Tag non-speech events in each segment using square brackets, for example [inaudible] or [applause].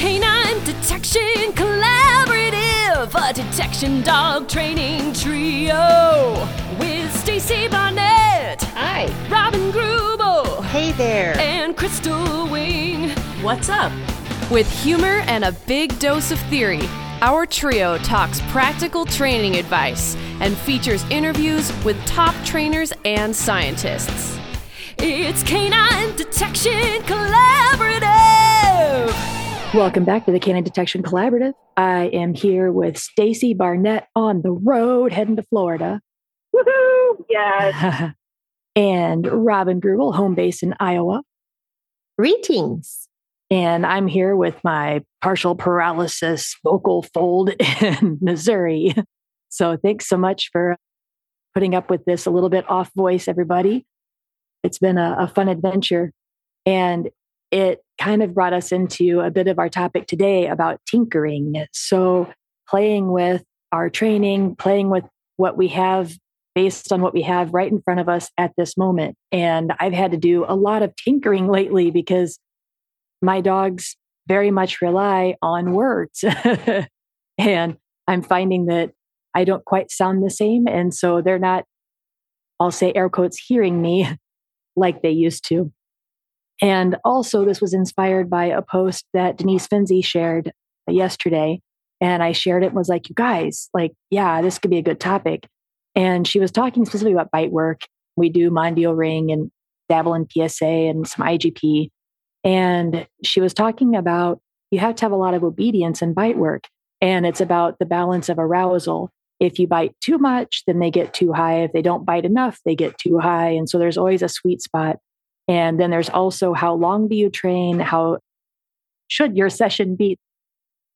Canine Detection Collaborative, a detection dog training trio with Stacy Barnett, Hi. Robin Greubel, Hey there. and Crystal Wing. What's up? With humor and a big dose of theory, our trio talks practical training advice and features interviews with top trainers and scientists. It's Canine Detection Collaborative. Welcome back to the Canine Detection Collaborative. I am here with Stacy Barnett on the road heading to Florida. Woohoo! Yes. [laughs] and Robin Greubel, home base in Iowa. Greetings. And I'm here with my partial paralysis vocal fold [laughs] in Missouri. So thanks so much for putting up with this a little bit off voice, everybody. It's been a, a fun adventure. And it kind of brought us into a bit of our topic today about tinkering. So playing with our training, playing with what we have based on what we have right in front of us at this moment. And I've had to do a lot of tinkering [laughs] lately because my dogs very much rely on words. [laughs] and I'm finding that I don't quite sound the same. And so they're not, I'll say air quotes, hearing me [laughs] like they used to. And also, this was inspired by a post that Denise Fenzi shared yesterday. And I shared it and was like, you guys, like, yeah, this could be a good topic. And she was talking specifically about bite work. We do Mondio Ring and dabble in PSA and some IGP. And she was talking about you have to have a lot of obedience in bite work. And it's about the balance of arousal. If you bite too much, then they get too high. If they don't bite enough, they get too high. And so there's always a sweet spot. And then there's also how long do you train? How should your session be?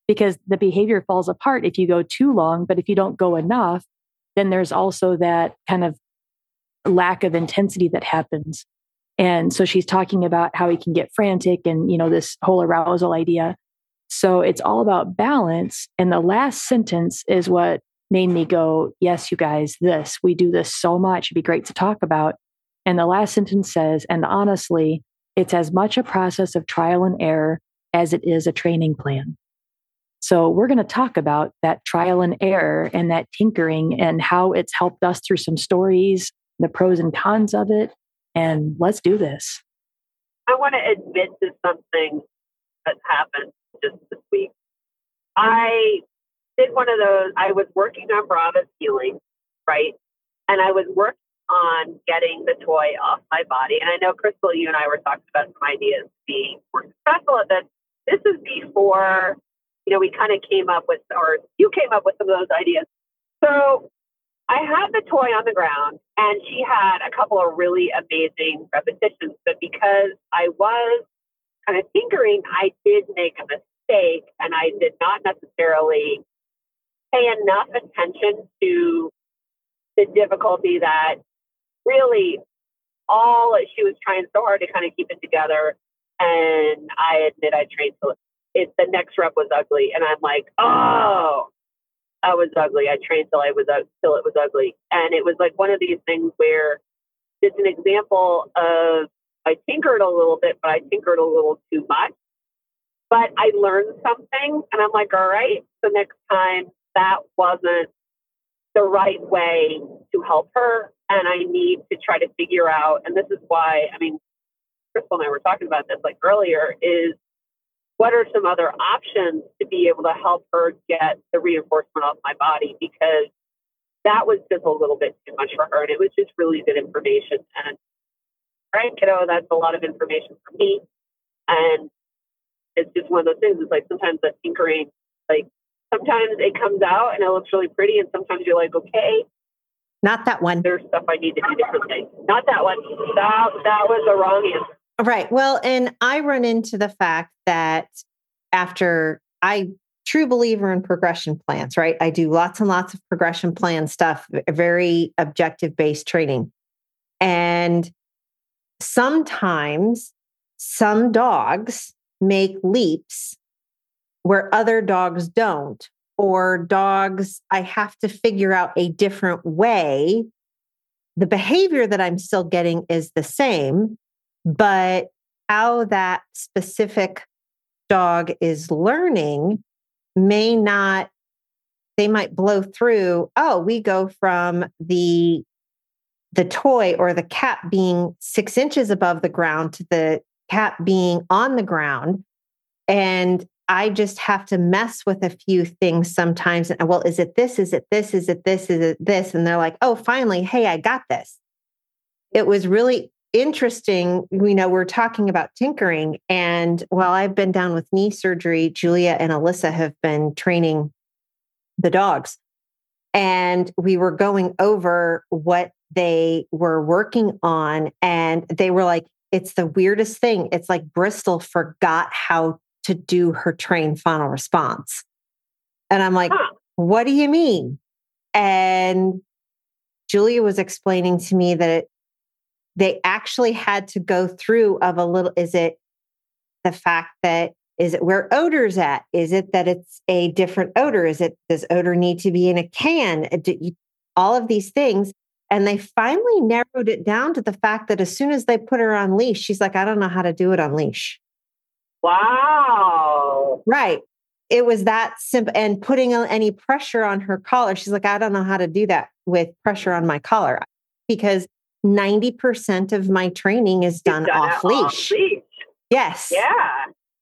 Because the behavior falls apart if you go too long, but if you don't go enough, then there's also that kind of lack of intensity that happens. And so she's talking about how he can get frantic and, you know, this whole arousal idea. So it's all about balance. And the last sentence is what made me go, yes, you guys, this, we do this so much. It'd be great to talk about. And the last sentence says, and honestly, it's as much a process of trial and error as it is a training plan. So we're going to talk about that trial and error and that tinkering and how it's helped us through some stories, the pros and cons of it. And let's do this. I want to admit to something that happened just this week. I did one of those, I was working on Brava's heeling, right? And I was working on getting the toy off my body. And I know, Crystal, you and I were talking about some ideas being be more successful at this. This is before, you know, we kind of came up with, or you came up with some of those ideas. So I had the toy on the ground and she had a couple of really amazing repetitions. But because I was kind of tinkering, I did make a mistake and I did not necessarily pay enough attention to the difficulty that really all she was trying so hard to kind of keep it together. And I admit I trained till it, the next rep was ugly. And I'm like, oh, I was ugly. I trained till I was till it was ugly, and it was like one of these things where it's an example of I tinkered a little bit, but I tinkered a little too much. But I learned something, and I'm like, all right, so next time that wasn't the right way to help her, and I need to try to figure out. And this is why, I mean, Crystal and I were talking about this like earlier. Is what are some other options to be able to help her get the reinforcement off my body because that was just a little bit too much for her and it was just really good information and right kiddo that's a lot of information for me and it's just one of those things it's like sometimes the tinkering like sometimes it comes out and it looks really pretty and sometimes you're like okay Not that one. there's stuff i need to do differently not that one that that was the wrong answer Right. Well, and I run into the fact that after I true believer in progression plans, right? I do lots and lots of progression plan stuff, very objective based training. And sometimes some dogs make leaps where other dogs don't, or dogs, I have to figure out a different way. The behavior that I'm still getting is the same, but how that specific dog is learning may not they might blow through oh we go from the the toy or the cap being six inches above the ground to the cap being on the ground and i just have to mess with a few things sometimes and well is it this is it this is it this is it this? And they're like oh finally hey i got this. It was really interesting you know we're talking about tinkering and while i've been down with knee surgery julia and alyssa have been training the dogs and we were going over what they were working on and they were like it's the weirdest thing. It's like bristol forgot how to do her train final response. And i'm like huh. what do you mean? And julia was explaining to me that it they actually had to go through of a little is it the fact that is it where odor's at? Is it that it's a different odor? Is it does odor need to be in a can? Uh, all of these things. And they finally narrowed it down to the fact that as soon as they put her on leash she's like i don't know how to do it on leash wow right it was that simple and putting any pressure on her collar she's like i don't know how to do that with pressure on my collar because 90% of my training is done, done off, leash. leash. Yes. Yeah.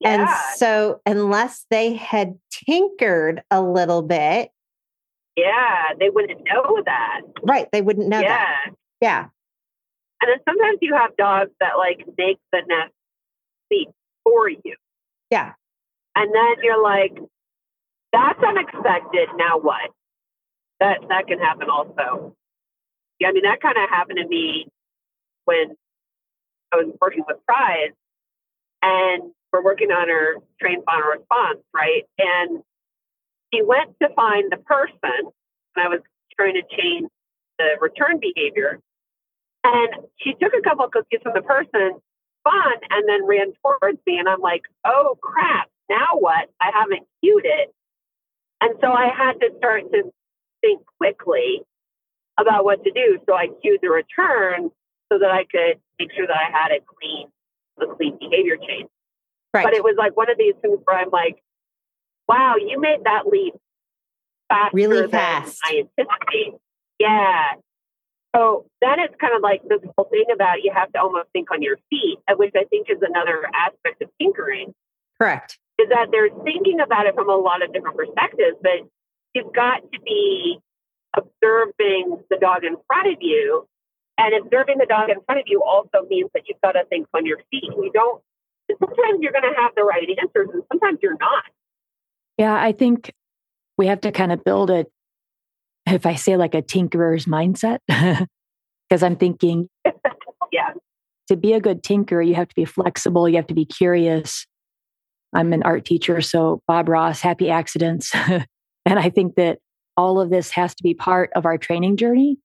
yeah. And so, unless they had tinkered a little bit, yeah, they wouldn't know that. Right. They wouldn't know yeah. that. Yeah. And then sometimes you have dogs that like make the nest seat for you. Yeah. And then you're like, that's unexpected. Now what? That that can happen also. Yeah, I mean, that kind of happened to me when I was working with Prize, and we're working on her train final response, right? And she went to find the person, and I was trying to change the return behavior. And she took a couple of cookies from the person, fun, and then ran towards me. And I'm like, oh crap, now what? I haven't cued it. And so I had to start to think quickly about what to do. So I cued the return so that I could make sure that I had a clean, a clean behavior change. Right. But it was like one of these things where I'm like, wow, you made that leap faster really fast. I anticipate. Yeah. So then it's kind of like this whole thing about you have to almost think on your feet, uh, which I think is another aspect of tinkering. Correct. Is that they're thinking about it from a lot of different perspectives, but you've got to be observing the dog in front of you. And observing the dog in front of you also means that you've got to think on your feet. You don't, sometimes you're going to have the right answers and sometimes you're not. Yeah, I think we have to kind of build it, if I say like a tinkerer's mindset, [laughs] because I'm thinking, [laughs] yeah, to be a good tinkerer, you have to be flexible, you have to be curious. I'm an art teacher, so Bob Ross, happy accidents. [laughs] and I think that all of this has to be part of our training journey.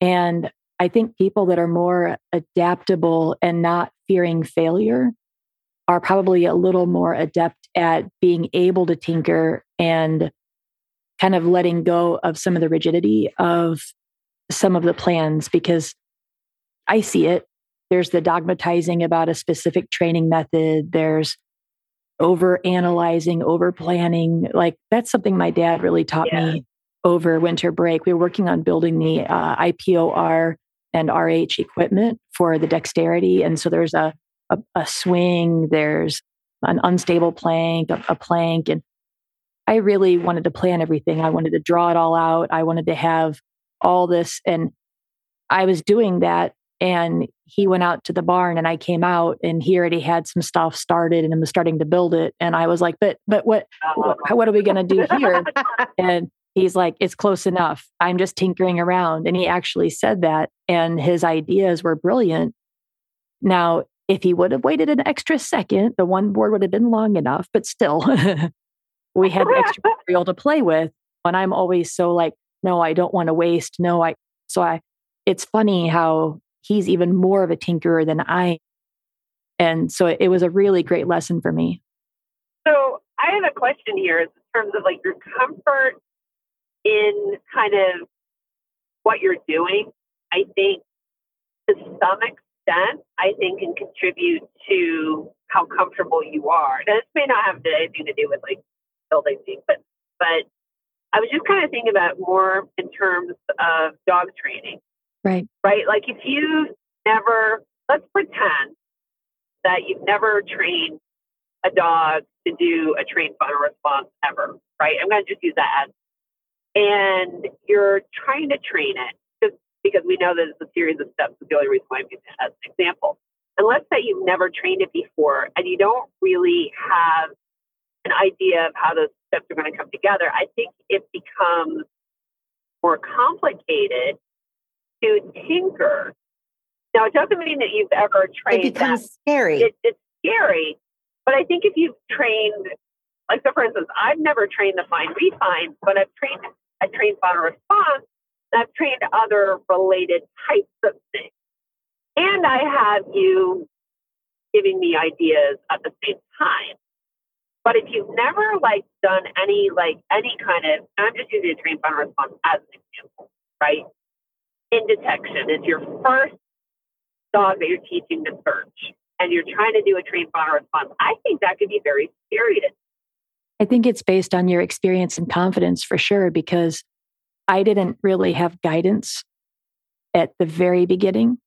And I think people that are more adaptable and not fearing failure are probably a little more adept at being able to tinker and kind of letting go of some of the rigidity of some of the plans because I see it. There's the dogmatizing about a specific training method. There's over analyzing, over planning. Like that's something my dad really taught yeah. me over winter break. We were working on building the uh, IPOR and RH equipment for the dexterity. And so there's a, a, a swing, there's an unstable plank, a, a plank. And I really wanted to plan everything. I wanted to draw it all out. I wanted to have all this. And I was doing that. And he went out to the barn and I came out and he already had some stuff started and was starting to build it. And I was like, but, but what, what, oh. what are we going to do here? [laughs] and he's like, it's close enough. I'm just tinkering around. And he actually said that. And his ideas were brilliant. Now, if he would have waited an extra second, the one board would have been long enough, but still, [laughs] we had [laughs] extra material to play with. And I'm always so like, no, I don't want to waste. No, I, so I, it's funny how he's even more of a tinkerer than I. And so it was a really great lesson for me. So I have a question here in terms of like your comfort in kind of what you're doing. I think to some extent, I think can contribute to how comfortable you are. Now, this may not have anything to do with like building things, but but I was just kind of thinking about more in terms of dog training. Right. Right. Like if you've never, let's pretend that you've never trained a dog to do a trained final response ever. Right. I'm going to just use that as, and you're trying to train it just because we know that it's a series of steps. Is the only reason why I'm using it as an example. And let's say you've never trained it before and you don't really have an idea of how those steps are going to come together, I think it becomes more complicated to tinker. Now, it doesn't mean that you've ever trained. It becomes that. scary. It, it's scary, but I think if you've trained, like so, for instance, I've never trained the fine refine, but I've trained I trained final response, and I've trained other related types of things, and I have you giving me ideas at the same time. But if you've never like done any like any kind of, I'm just using a train final response as an example, right? In detection, it's your first dog that you're teaching to search, and you're trying to do a train final response. I think that could be very scary. I think it's based on your experience and confidence for sure, because I didn't really have guidance at the very beginning.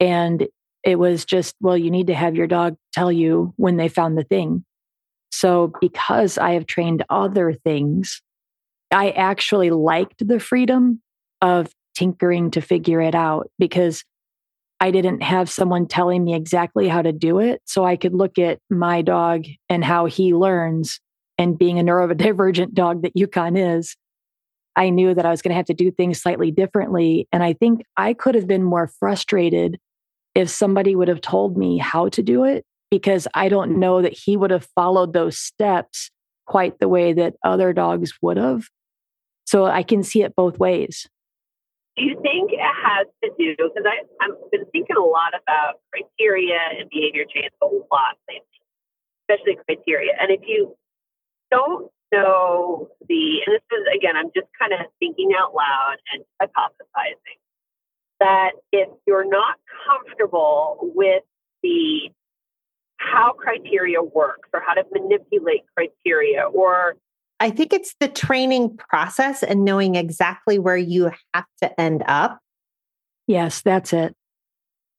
And it was just, well, you need to have your dog tell you when they found the thing. So, because I have trained other things, I actually liked the freedom of tinkering to figure it out because I didn't have someone telling me exactly how to do it. So I could look at my dog and how he learns. And being a neurodivergent [laughs] dog that Yukon is, I knew that I was going to have to do things slightly differently. And I think I could have been more frustrated if somebody would have told me how to do it because I don't know that he would have followed those steps quite the way that other dogs would have. So I can see it both ways. Do you think it has to do, because I've been thinking a lot about criteria and behavior change a lot lately, especially criteria. And if you don't know the, and this is, again, I'm just kind of thinking out loud and hypothesizing, that if you're not comfortable with the how criteria works or how to manipulate criteria or I think it's the training process and knowing exactly where you have to end up. Yes, that's it.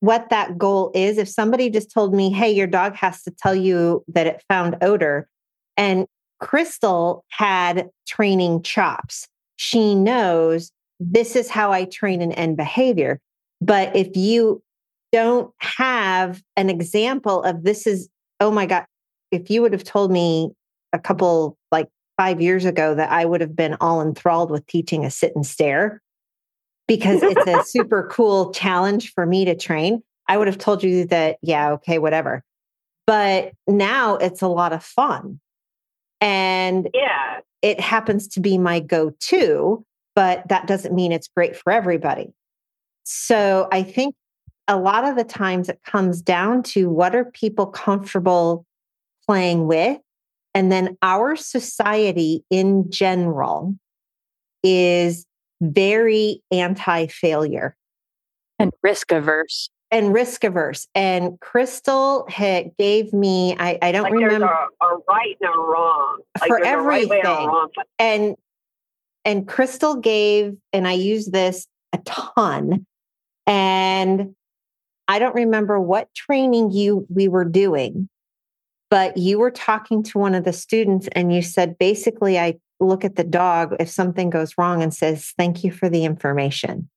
What that goal is. If somebody just told me, hey, your dog has to tell you that it found odor, and Crystal had training chops, she knows this is how I train and end behavior. But if you don't have an example of this is, oh my God, if you would have told me a couple, like five years ago, that I would have been all enthralled with teaching a sit and stare because it's a [laughs] super cool challenge for me to train, I would have told you that, yeah, okay, whatever. But now it's a lot of fun. And yeah, it happens to be my go to, but that doesn't mean it's great for everybody. So I think a lot of the times it comes down to what are people comfortable playing with? And then our society in general is very anti failure and risk averse. And risk averse. And Crystal had, gave me, I, I don't like remember. A, a, right and a wrong. Like for everything. Right and, wrong. and and Crystal gave, and I use this a ton. And I don't remember what training you we were doing, but you were talking to one of the students and you said basically I look at the dog if something goes wrong and says thank you for the information.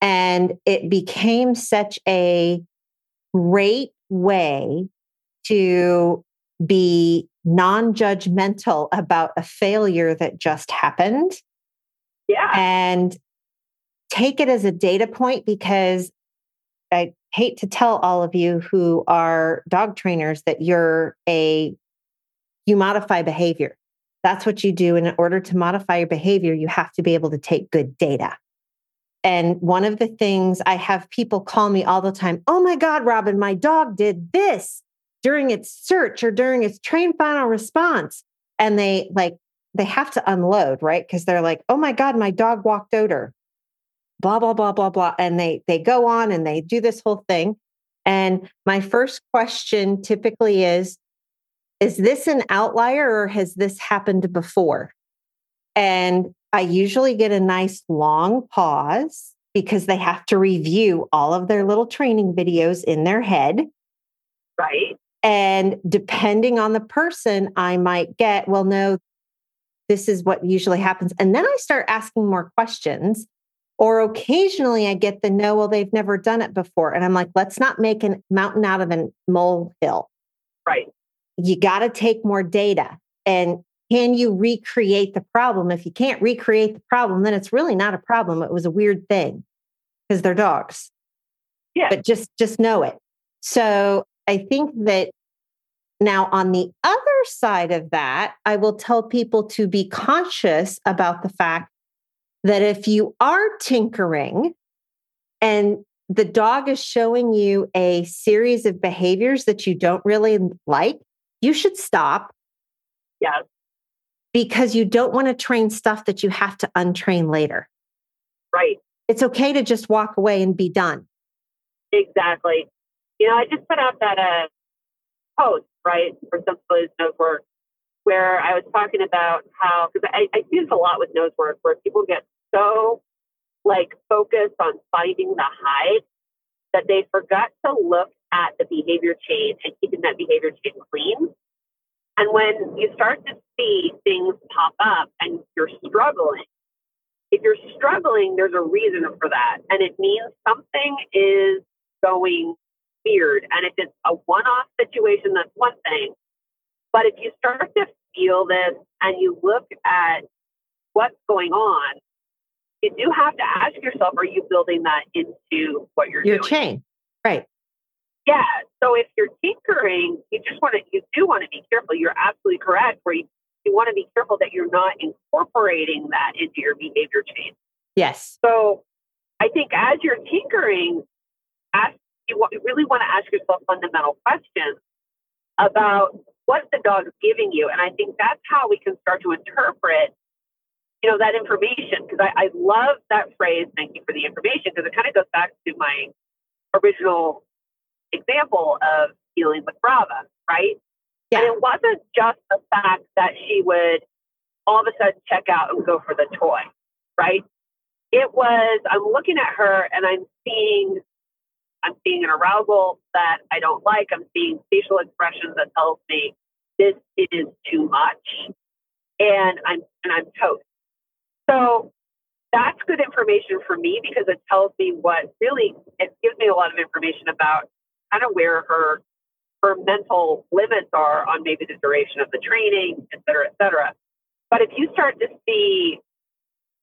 And it became such a great way to be non-judgmental about a failure that just happened. Yeah. And take it as a data point because I hate to tell all of you who are dog trainers that you're a you modify behavior. That's what you do. And in order to modify your behavior, you have to be able to take good data. And one of the things I have people call me all the time, oh my God, Robin, my dog did this during its search or during its train final response. And they like, they have to unload, right? Because they're like, oh my God, my dog walked odor blah blah blah blah blah and they they go on and they do this whole thing And my first question typically is Is this an outlier or has this happened before? And I usually get a nice long pause because they have to review all of their little training videos in their head. Right. And depending on the person, I might get, well, no, this is what usually happens. And then I start asking more questions. Or occasionally I get the no, well, they've never done it before. And I'm like, let's not make a mountain out of a molehill. Right. You got to take more data. And can you recreate the problem? If you can't recreate the problem, then it's really not a problem. It was a weird thing because they're dogs. Yeah. But just just know it. So I think that now on the other side of that, I will tell people to be conscious about the fact that if you are tinkering and the dog is showing you a series of behaviors that you don't really like, you should stop. Yeah because you don't want to train stuff that you have to untrain later. Right. It's okay to just walk away and be done. Exactly. You know, I just put out that uh, post, right, for some Please nose work, where I was talking about how, because I, I see this a lot with nose work, where people get so like focused on finding the hide that they forgot to look at the behavior chain and keeping that behavior chain clean. And when you start to see things pop up and you're struggling, if you're struggling, there's a reason for that. And it means something is going weird. And if it's a one off situation, that's one thing. But if you start to feel this and you look at what's going on, you do have to ask yourself are you building that into what you're Your doing? chain. Right. Yeah. So if you're tinkering, you just want to, you do want to be careful. You're absolutely correct. Where you, you want to be careful that you're not incorporating that into your behavior chain. Yes. So I think as you're tinkering, ask, you, want, you really want to ask yourself fundamental questions about what the dog's giving you. And I think that's how we can start to interpret, you know, that information. Because I, I love that phrase, thank you for the information, because it kind of goes back to my original example of dealing with Brava, right? Yeah. And it wasn't just the fact that she would all of a sudden check out and go for the toy, right? It was I'm looking at her and I'm seeing I'm seeing an arousal that I don't like. I'm seeing facial expressions that tells me this is too much, and I'm and I'm toast. So that's good information for me because it tells me what really it gives me a lot of information about kind of where her her mental limits are on maybe the duration of the training, et cetera, et cetera. But if you start to see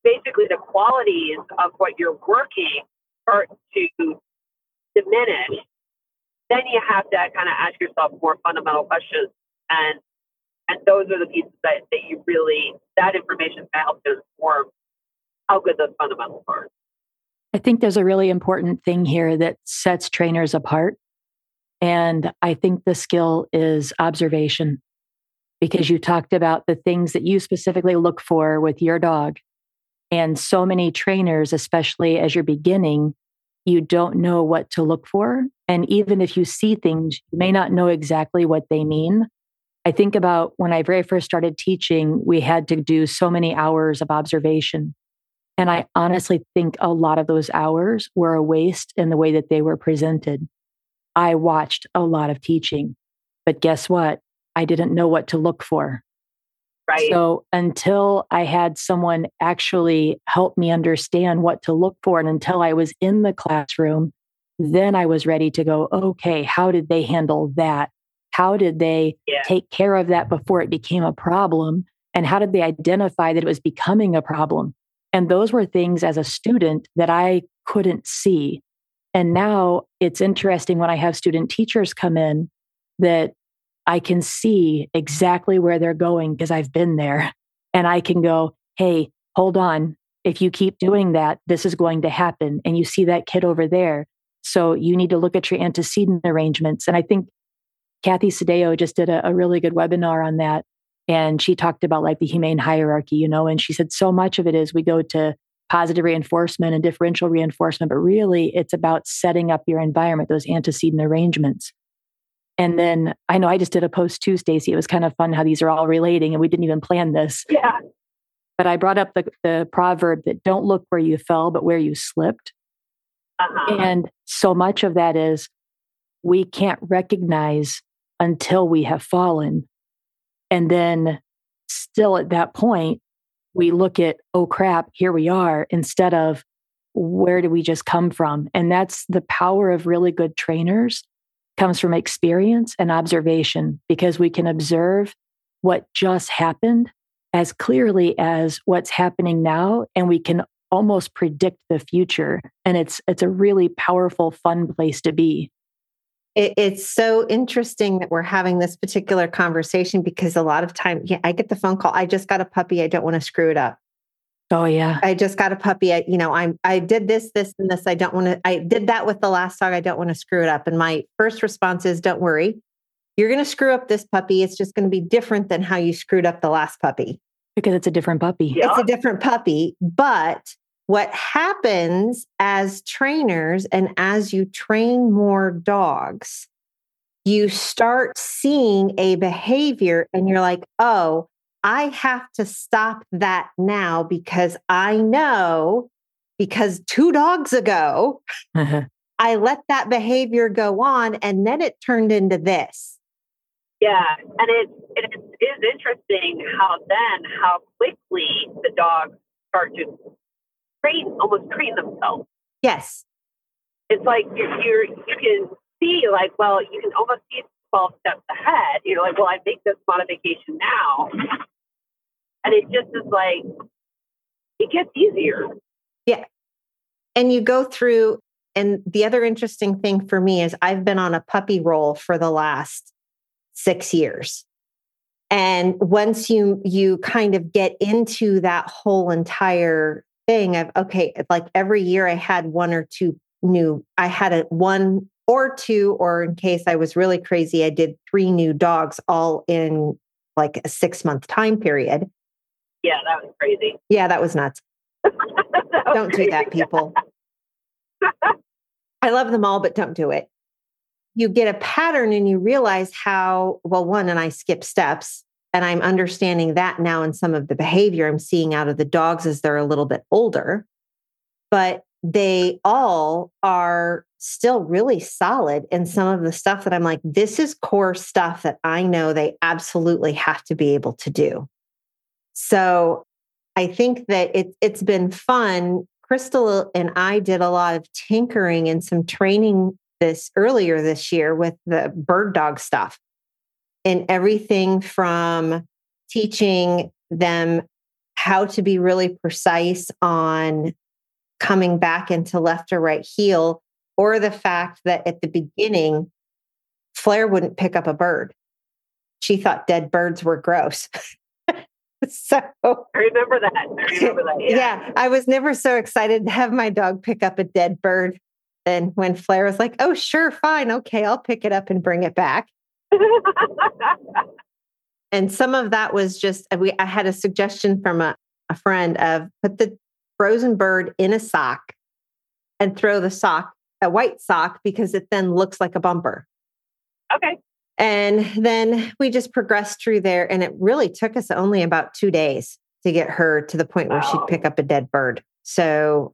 basically the qualities of what you're working start to diminish, then you have to kind of ask yourself more fundamental questions. And and those are the pieces that, that you really that information can help to inform how good those fundamentals are. I think there's a really important thing here that sets trainers apart and I think the skill is observation because you talked about the things that you specifically look for with your dog. And so many trainers, especially as you're beginning, you don't know what to look for. And even if you see things, you may not know exactly what they mean. I think about when I very first started teaching, we had to do so many hours of observation. And I honestly think a lot of those hours were a waste in the way that they were presented. I watched a lot of teaching, but guess what? I didn't know what to look for. Right. So until I had someone actually help me understand what to look for, and until I was in the classroom, then I was ready to go, okay, how did they handle that? How did they yeah. take care of that before it became a problem? And how did they identify that it was becoming a problem? And those were things as a student that I couldn't see. And now it's interesting when I have student teachers come in that I can see exactly where they're going because I've been there. And I can go, hey, hold on. If you keep doing that, this is going to happen. And you see that kid over there. So you need to look at your antecedent arrangements. And I think Kathy Sdao just did a, a really good webinar on that. And she talked about like the humane hierarchy, you know, and she said so much of it is we go to positive reinforcement and differential reinforcement, but really it's about setting up your environment, those antecedent arrangements. And then I know I just did a post too, Stacy. It was kind of fun how these are all relating and we didn't even plan this. Yeah. But I brought up the, the proverb that don't look where you fell, but where you slipped. Uh-huh. And so much of that is we can't recognize until we have fallen. And then still at that point, we look at, oh crap, here we are, instead of where do we just come from? And that's the power of really good trainers comes from experience and observation because we can observe what just happened as clearly as what's happening now and we can almost predict the future and it's it's a really powerful fun place to be it, it's so interesting that we're having this particular conversation because a lot of time yeah i get the phone call i just got a puppy i don't want to screw it up. Oh yeah. I just got a puppy I, you know i'm i did this this and this i don't want to i did that with the last dog i don't want to screw it up. And my first response is don't worry. You're going to screw up this puppy it's just going to be different than how you screwed up the last puppy. Because it's a different puppy. Yeah. it's a different puppy but what happens as trainers and as you train more dogs, you start seeing a behavior and you're like, oh, I have to stop that now because I know because two dogs ago, [laughs] I let that behavior go on and then it turned into this. Yeah, and it, it is interesting how then how quickly the dogs start to train, almost train themselves. Yes. It's like you're, you're you can see like well you can almost see twelve steps ahead. You know, like well I make this modification now, and it just is like it gets easier. Yeah. And you go through, and the other interesting thing for me is I've been on a puppy roll for the last six years. And once you you kind of get into that whole entire thing of okay, like every year I had one or two new, I had a one or two, or in case I was really crazy, I did three new dogs all in like a six month time period. Yeah, that was crazy. Yeah, that was nuts. [laughs] That was Don't do that, [laughs] people. I love them all, but don't do it. You get a pattern and you realize how, well, one, and I skip steps, and I'm understanding that now in some of the behavior I'm seeing out of the dogs as they're a little bit older. But they all are still really solid in some of the stuff that I'm like, this is core stuff that I know they absolutely have to be able to do. So I think that it, it's been fun. Crystal and I did a lot of tinkering and some training this earlier this year with the bird dog stuff and everything from teaching them how to be really precise on coming back into left or right heel, or the fact that at the beginning, Flair wouldn't pick up a bird. She thought dead birds were gross. [laughs] so I remember that. I remember that. yeah. Yeah. I was never so excited to have my dog pick up a dead bird. And when Flair was like, oh, sure, fine. Okay, I'll pick it up and bring it back. [laughs] And some of that was just, uh, we, I had a suggestion from a, a friend of put the frozen bird in a sock and throw the sock, a white sock, because it then looks like a bumper. okay. And then we just progressed through there. And it really took us only about two days to get her to the point where Wow. she'd pick up a dead bird. So,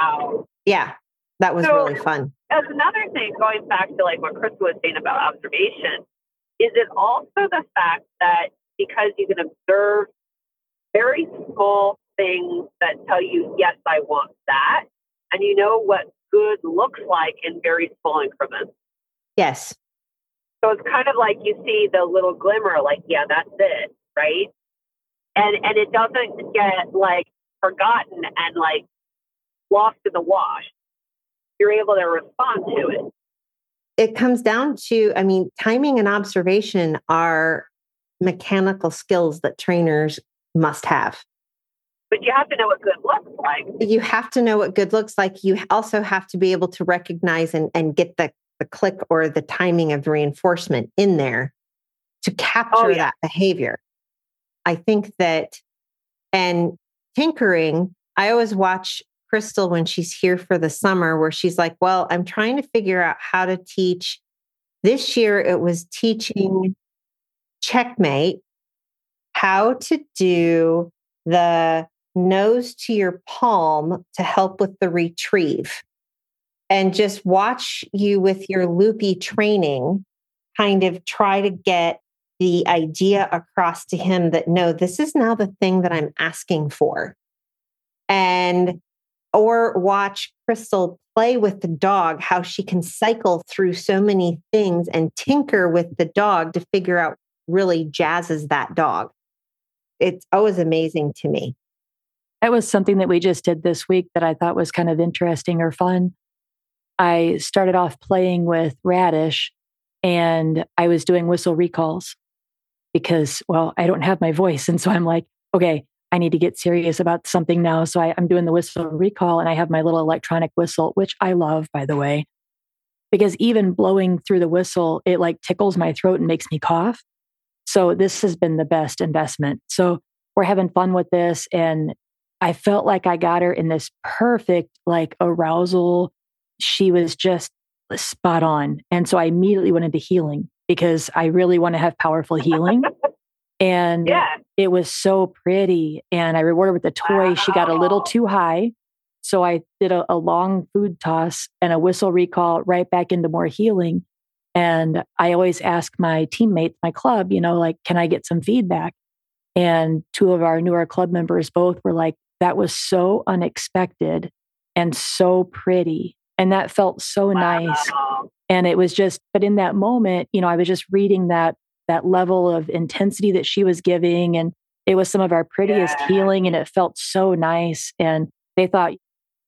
Wow. yeah, that was So- really fun. As another thing, going back to like what Chris was saying about observation, is it also the fact that because you can observe very small things that tell you, yes, I want that, and you know what good looks like in very small increments. Yes. So it's kind of like you see the little glimmer, like, yeah, that's it, right? And and it doesn't get like forgotten and like lost in the wash. You're able to respond to it. It comes down to, I mean, timing and observation are mechanical skills that trainers must have. But you have to know what good looks like. you have to know what good looks like. You also have to be able to recognize and, and get the, the click or the timing of reinforcement in there to capture oh, yeah. that behavior. I think that, and tinkering I always watch Crystal when she's here for the summer, where she's like, Well, I'm trying to figure out how to teach. This year it was teaching checkmate, how to do the nose to your palm to help with the retrieve. And just watch you with your loopy training kind of try to get the idea across to him that no, this is now the thing that I'm asking for. And or watch Crystal play with the dog, how she can cycle through so many things and tinker with the dog to figure out really jazzes that dog. It's always amazing to me. That was something that we just did this week that I thought was kind of interesting or fun. I started off playing with Radish and I was doing whistle recalls because, well, I don't have my voice. And so I'm like, okay, I need to get serious about something now. So I, am doing the whistle recall and I have my little electronic whistle, which I love, by the way, because even blowing through the whistle, it like tickles my throat and makes me cough. So this has been the best investment. So we're having fun with this. And I felt like I got her in this perfect like arousal. She was just spot on. And so I immediately went into heeling because I really want to have powerful heeling. And yeah. it was so pretty. And I rewarded with a toy. Wow. She got a little too high. So I did a, a, long food toss and a whistle recall right back into more heeling. And I always ask my teammates, my club, you know, like, can I get some feedback? And two of our newer club members both were like, that was so unexpected and so pretty. And that felt so wow. nice. And it was just, but in that moment, you know, I was just reading that that level of intensity that she was giving. And it was some of our prettiest yeah. heeling and it felt so nice. And they thought,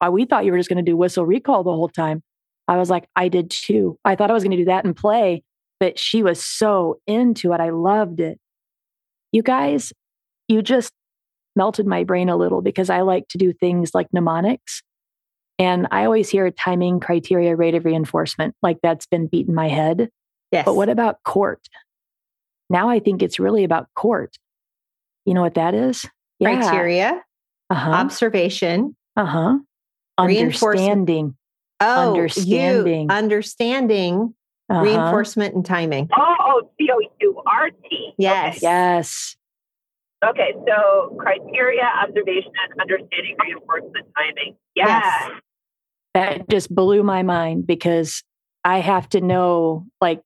oh, we thought you were just going to do whistle recall the whole time. I was like, I did too. I thought I was going to do that and play, but she was so into it. I loved it. You guys, you just melted my brain a little because I like to do things like mnemonics. And I always hear timing, criteria, rate of reinforcement, like that's been beaten my head. Yes. But what about court? Now I think it's really about court. You know what that is? Yeah. Criteria, uh-huh. observation, uh-huh. understanding. Oh, understanding, you, understanding, uh-huh. reinforcement, and timing. Oh, oh, C O U R T. Yes, okay. yes. Okay, so criteria, observation, understanding, reinforcement, timing. Yeah. Yes. That just blew my mind because I have to know like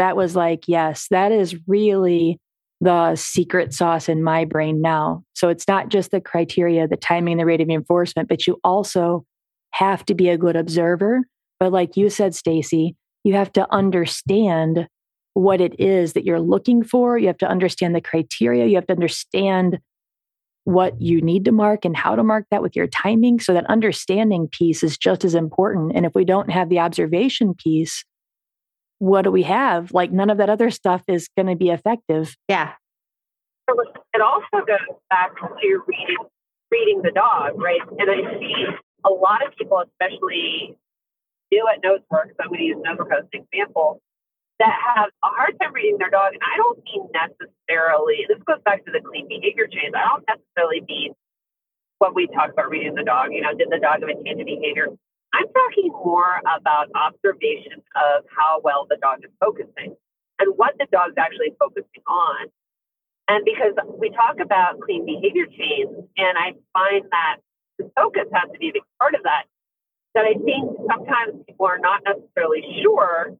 that was like, yes, that is really the secret sauce in my brain now. So it's not just the criteria, the timing, the rate of reinforcement, but you also have to be a good observer. But like you said, Stacy, you have to understand what it is that you're looking for. You have to understand the criteria. You have to understand what you need to mark and how to mark that with your timing. So that understanding piece is just as important. And if we don't have the observation piece, what do we have? Like none of that other stuff is going to be effective. Yeah. It also goes back to reading reading the dog, right? And I see a lot of people, especially new at Nosework, so I'm going to use Nosework as an example, that have a hard time reading their dog. And I don't mean necessarily, this goes back to the clean behavior chains. I don't necessarily mean what we talk about reading the dog. You know, did the dog have a change in behavior? I'm talking more about observation of how well the dog is focusing and what the dog's actually focusing on. And because we talk about clean behavior chains, and I find that the focus has to be a big part of that, that I think sometimes people are not necessarily sure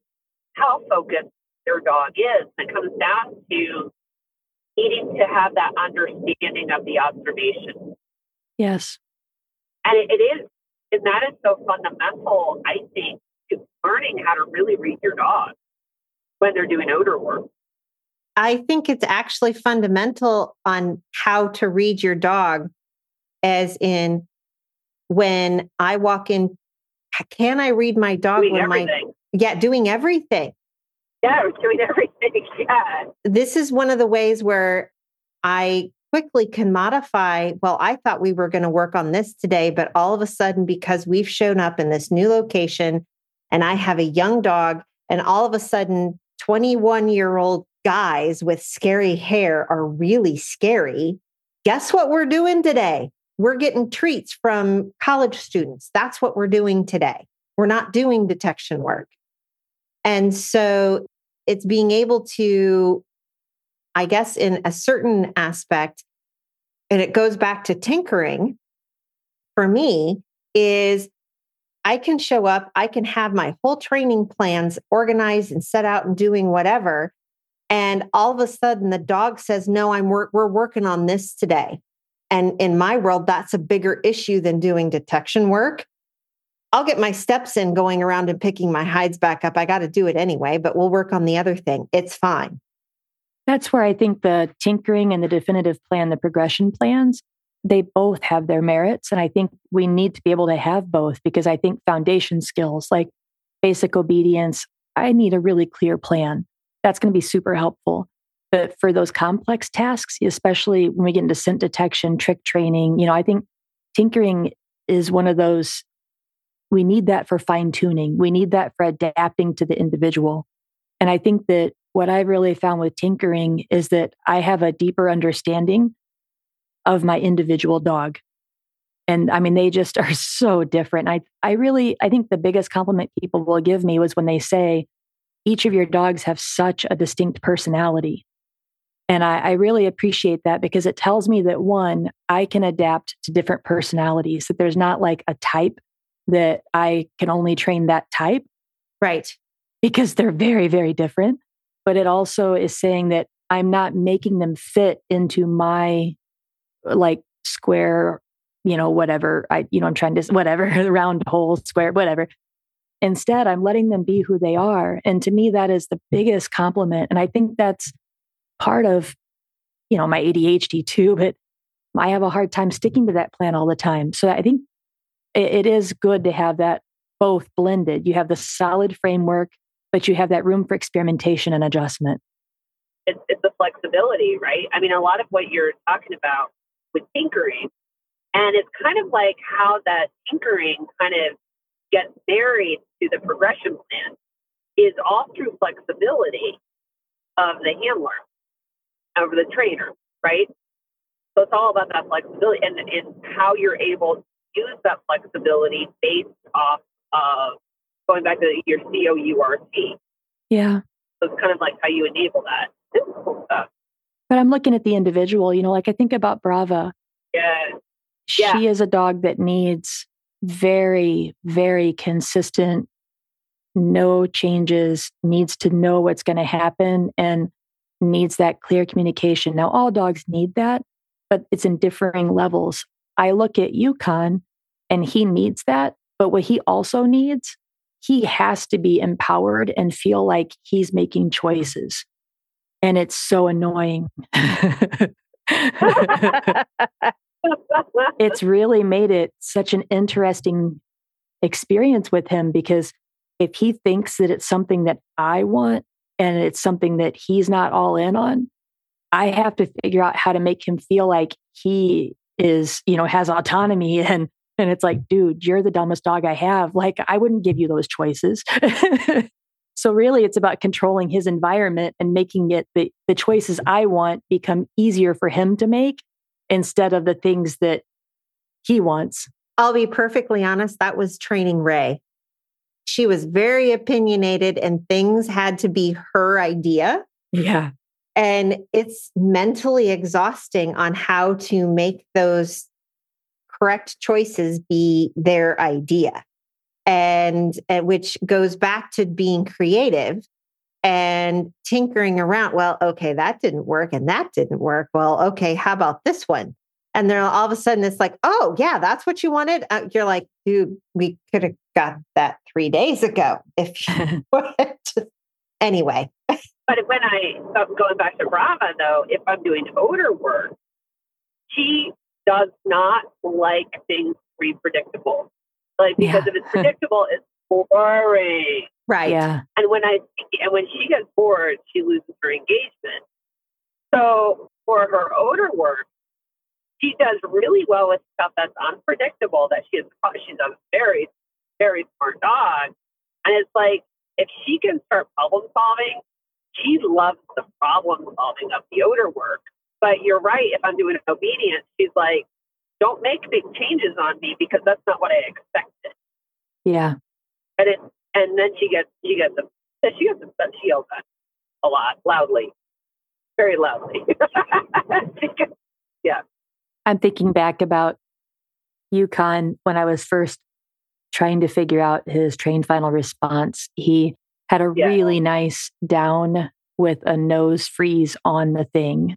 how focused their dog is. It comes down to needing to have that understanding of the observation. Yes. And it, it is and that is so fundamental, I think, to learning how to really read your dog when they're doing odor work. I think it's actually fundamental on how to read your dog, as in when I walk in, can I read my dog doing when everything. my yeah, doing everything. Yeah, doing [laughs] everything. Yeah. This is one of the ways where I quickly can modify. Well, I thought we were going to work on this today, but all of a sudden, because we've shown up in this new location and I have a young dog, and all of a sudden, 21 year old guys with scary hair are really scary. Guess what we're doing today? we're getting treats from college students. That's what we're doing today. We're not doing detection work. And so it's being able to, I guess, in a certain aspect, and it goes back to tinkering for me, is I can show up, I can have my whole training plans organized and set out and doing whatever. And all of a sudden, the dog says, No, I'm work, we're working on this today. And in my world, that's a bigger issue than doing detection work. I'll get my steps in going around and picking my hides back up. I got to do it anyway, but we'll work on the other thing. It's fine. That's where I think the tinkering and the definitive plan, the progression plans, they both have their merits. And I think we need to be able to have both because I think foundation skills like basic obedience, I need a really clear plan. That's going to be super helpful. But for those complex tasks, especially when we get into scent detection, trick training, you know, I think tinkering is one of those, we need that for fine tuning. We need that for adapting to the individual. And I think that what I've really found with tinkering is that I have a deeper understanding of my individual dog. And I mean, they just [laughs] are so different. I, I really, I think the biggest compliment people will give me was when they say, each of your dogs have such a distinct personality. And I, I, really appreciate that because it tells me that one, I can adapt to different personalities, that there's not like a type that I can only train that type. Right. Because they're very, very different. But it also is saying that I'm not making them fit into my like square, you know, whatever. I, you know, I'm trying to, [laughs] whatever, round hole, square, whatever. Instead, I'm letting them be who they are. And to me, that is the biggest compliment. And I think that's part of, you know, my ADHD too, but I have a hard time sticking to that plan all the time. So I think it, it is good to have that both blended. You have the solid framework, but you have that room for experimentation and adjustment. It's, it's the flexibility, right? I mean, a lot of what you're talking about with tinkering. And it's kind of like how that tinkering kind of gets married to the progression plan is all through flexibility of the handler, of the trainer, right? So it's all about that flexibility and, and how you're able to use that flexibility based off of going back to your COURT. Yeah. So it's kind of like how you enable that. It's cool stuff. But I'm looking at the individual, you know, like I think about Brava. Yeah. She yeah. is a dog that needs very, very consistent, no changes, needs to know what's going to happen and needs that clear communication. Now, all dogs need that, but it's in differing levels. I look at Yukon and he needs that, but what he also needs, he has to be empowered and feel like he's making choices and it's so annoying. [laughs] it's really made it such an interesting experience with him because if he thinks that it's something that I want and it's something that he's not all in on, I have to figure out how to make him feel like he is, you know, has autonomy [laughs] and and it's like, dude, you're the dumbest dog I have. Like I wouldn't give you those choices. [laughs] So really it's about controlling his environment and making it the, the choices mm-hmm. I want become easier for him to make instead of the things that he wants. I'll be perfectly honest, that was training Ray. She was very opinionated and things had to be her idea. Yeah. And it's mentally exhausting on how to make those correct choices be their idea and, and which goes back to being creative and tinkering around. Well, okay, that didn't work and that didn't work. Well, okay, how about this one? And then all of a sudden it's like, oh, yeah, that's what you wanted. Uh, you're like, dude, we could have got that three days ago if you [laughs] just, anyway. But when I, going back to Brava though, if I'm doing odor work, she does not like things to be predictable. Like because yeah. if it's predictable, it's boring. Right. Yeah. And when I and when she gets bored, she loses her engagement. So for her odor work, she does really well with stuff that's unpredictable. That she is she's a very very smart dog, and it's like if she can start problem solving, she loves the problem solving of the odor work. But you're right. If I'm doing obedience, she's like, don't make big changes on me because that's not what I expected. Yeah. And it, and then she gets, she gets, she gets upset. She yells at a lot, loudly, very loudly. [laughs] yeah. I'm thinking back about Yukon when I was first trying to figure out his train final response. He had a yeah. really nice down with a nose freeze on the thing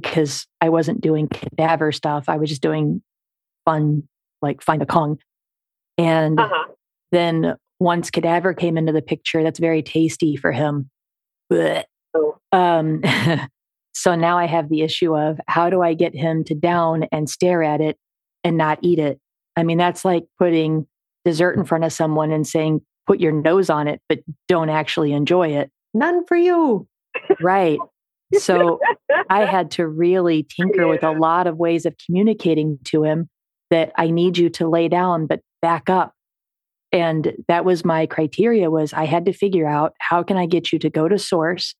because I wasn't doing cadaver stuff. I was just doing fun, like find a Kong. And uh-huh. then once cadaver came into the picture, that's very tasty for him. Oh. Um, [laughs] so now I have the issue of how do I get him to down and stare at it and not eat it? I mean, that's like putting dessert in front of someone and saying, put your nose on it, but don't actually enjoy it. None for you. Right. So I [laughs] had to really tinker yeah. with a lot of ways of communicating to him that I need you to lay down, but back up. And that was my criteria was I had to figure out how can I get you to go to source,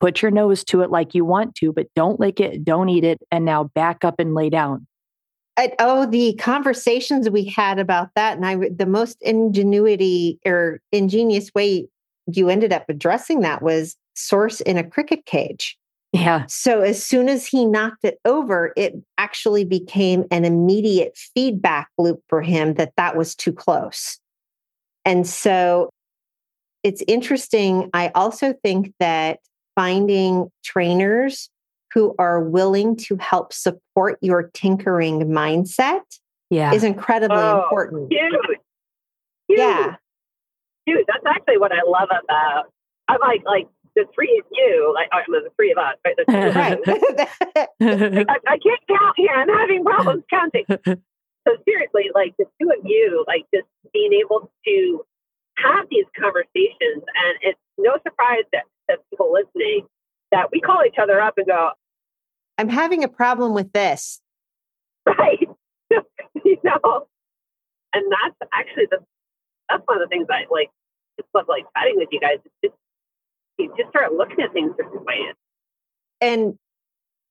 put your nose to it like you want to, but don't lick it, don't eat it, and now back up and lay down. I, oh, the conversations we had about that, and I the most ingenuity or ingenious way you ended up addressing that was source in a cricket cage. Yeah. So as soon as he knocked it over, it actually became an immediate feedback loop for him that that was too close. And so it's interesting. I also think that finding trainers who are willing to help support your tinkering mindset yeah. is incredibly oh, important. Huge. huge. Yeah. Dude, that's actually what I love about I'm like like the three of you, like oh, I mean, the three of us, right? The [laughs] right. [laughs] I, I, can't count here. I'm having problems counting. So seriously, like the two of you, like just being able to have these conversations, and it's no surprise that, that people listening that we call each other up and go, I'm having a problem with this. Right. [laughs] you know, and that's actually the, that's one of the things I like, just love like chatting with you guys. It's just, you just start looking at things different ways. And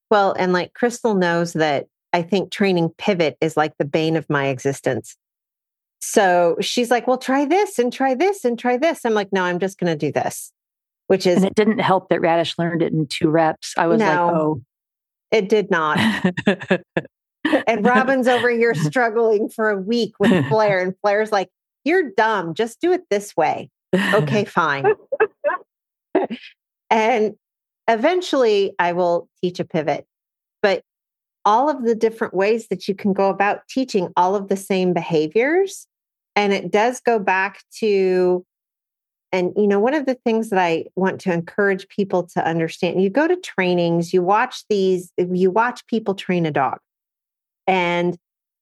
well, and like Crystal knows that I think training pivot is like the bane of my existence. So she's like, well, try this and try this and try this. I'm like, no, I'm just going to do this which is and it didn't help that Radish learned it in two reps. I was no, like, oh, it did not. [laughs] and Robin's over here struggling for a week with Flair, and Flair's like, "You're dumb. Just do it this way." Okay, fine. [laughs] [laughs] and eventually, I will teach a pivot, but all of the different ways that you can go about teaching all of the same behaviors. And it does go back to and, you know, one of the things that I want to encourage people to understand you go to trainings, you watch these, you watch people train a dog, and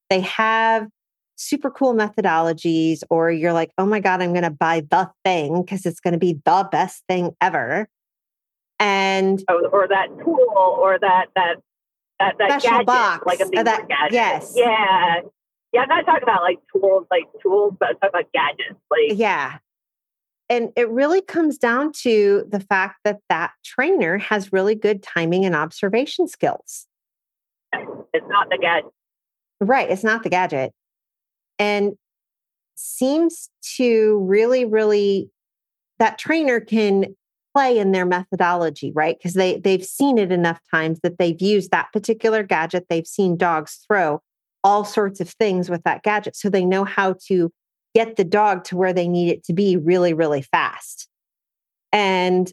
they have super cool methodologies, or you're like, oh my God, I'm going to buy the thing because it's going to be the best thing ever. And, oh, or that tool, or that, that, that, that special gadget, box, like a uh, big that, gadget. Yes. Yeah. Yeah, I'm not talking about like tools, like tools, but I'm talking about gadgets. Like, yeah and it really comes down to the fact that that trainer has really good timing and observation skills. It's not the gadget. Right. It's not the gadget. And seems to really, really, that trainer can play in their methodology, right? Because they, they've seen it enough times that they've used that particular gadget. They've seen dogs throw all sorts of things with that gadget. So they know how to get the dog to where they need it to be really, really fast. And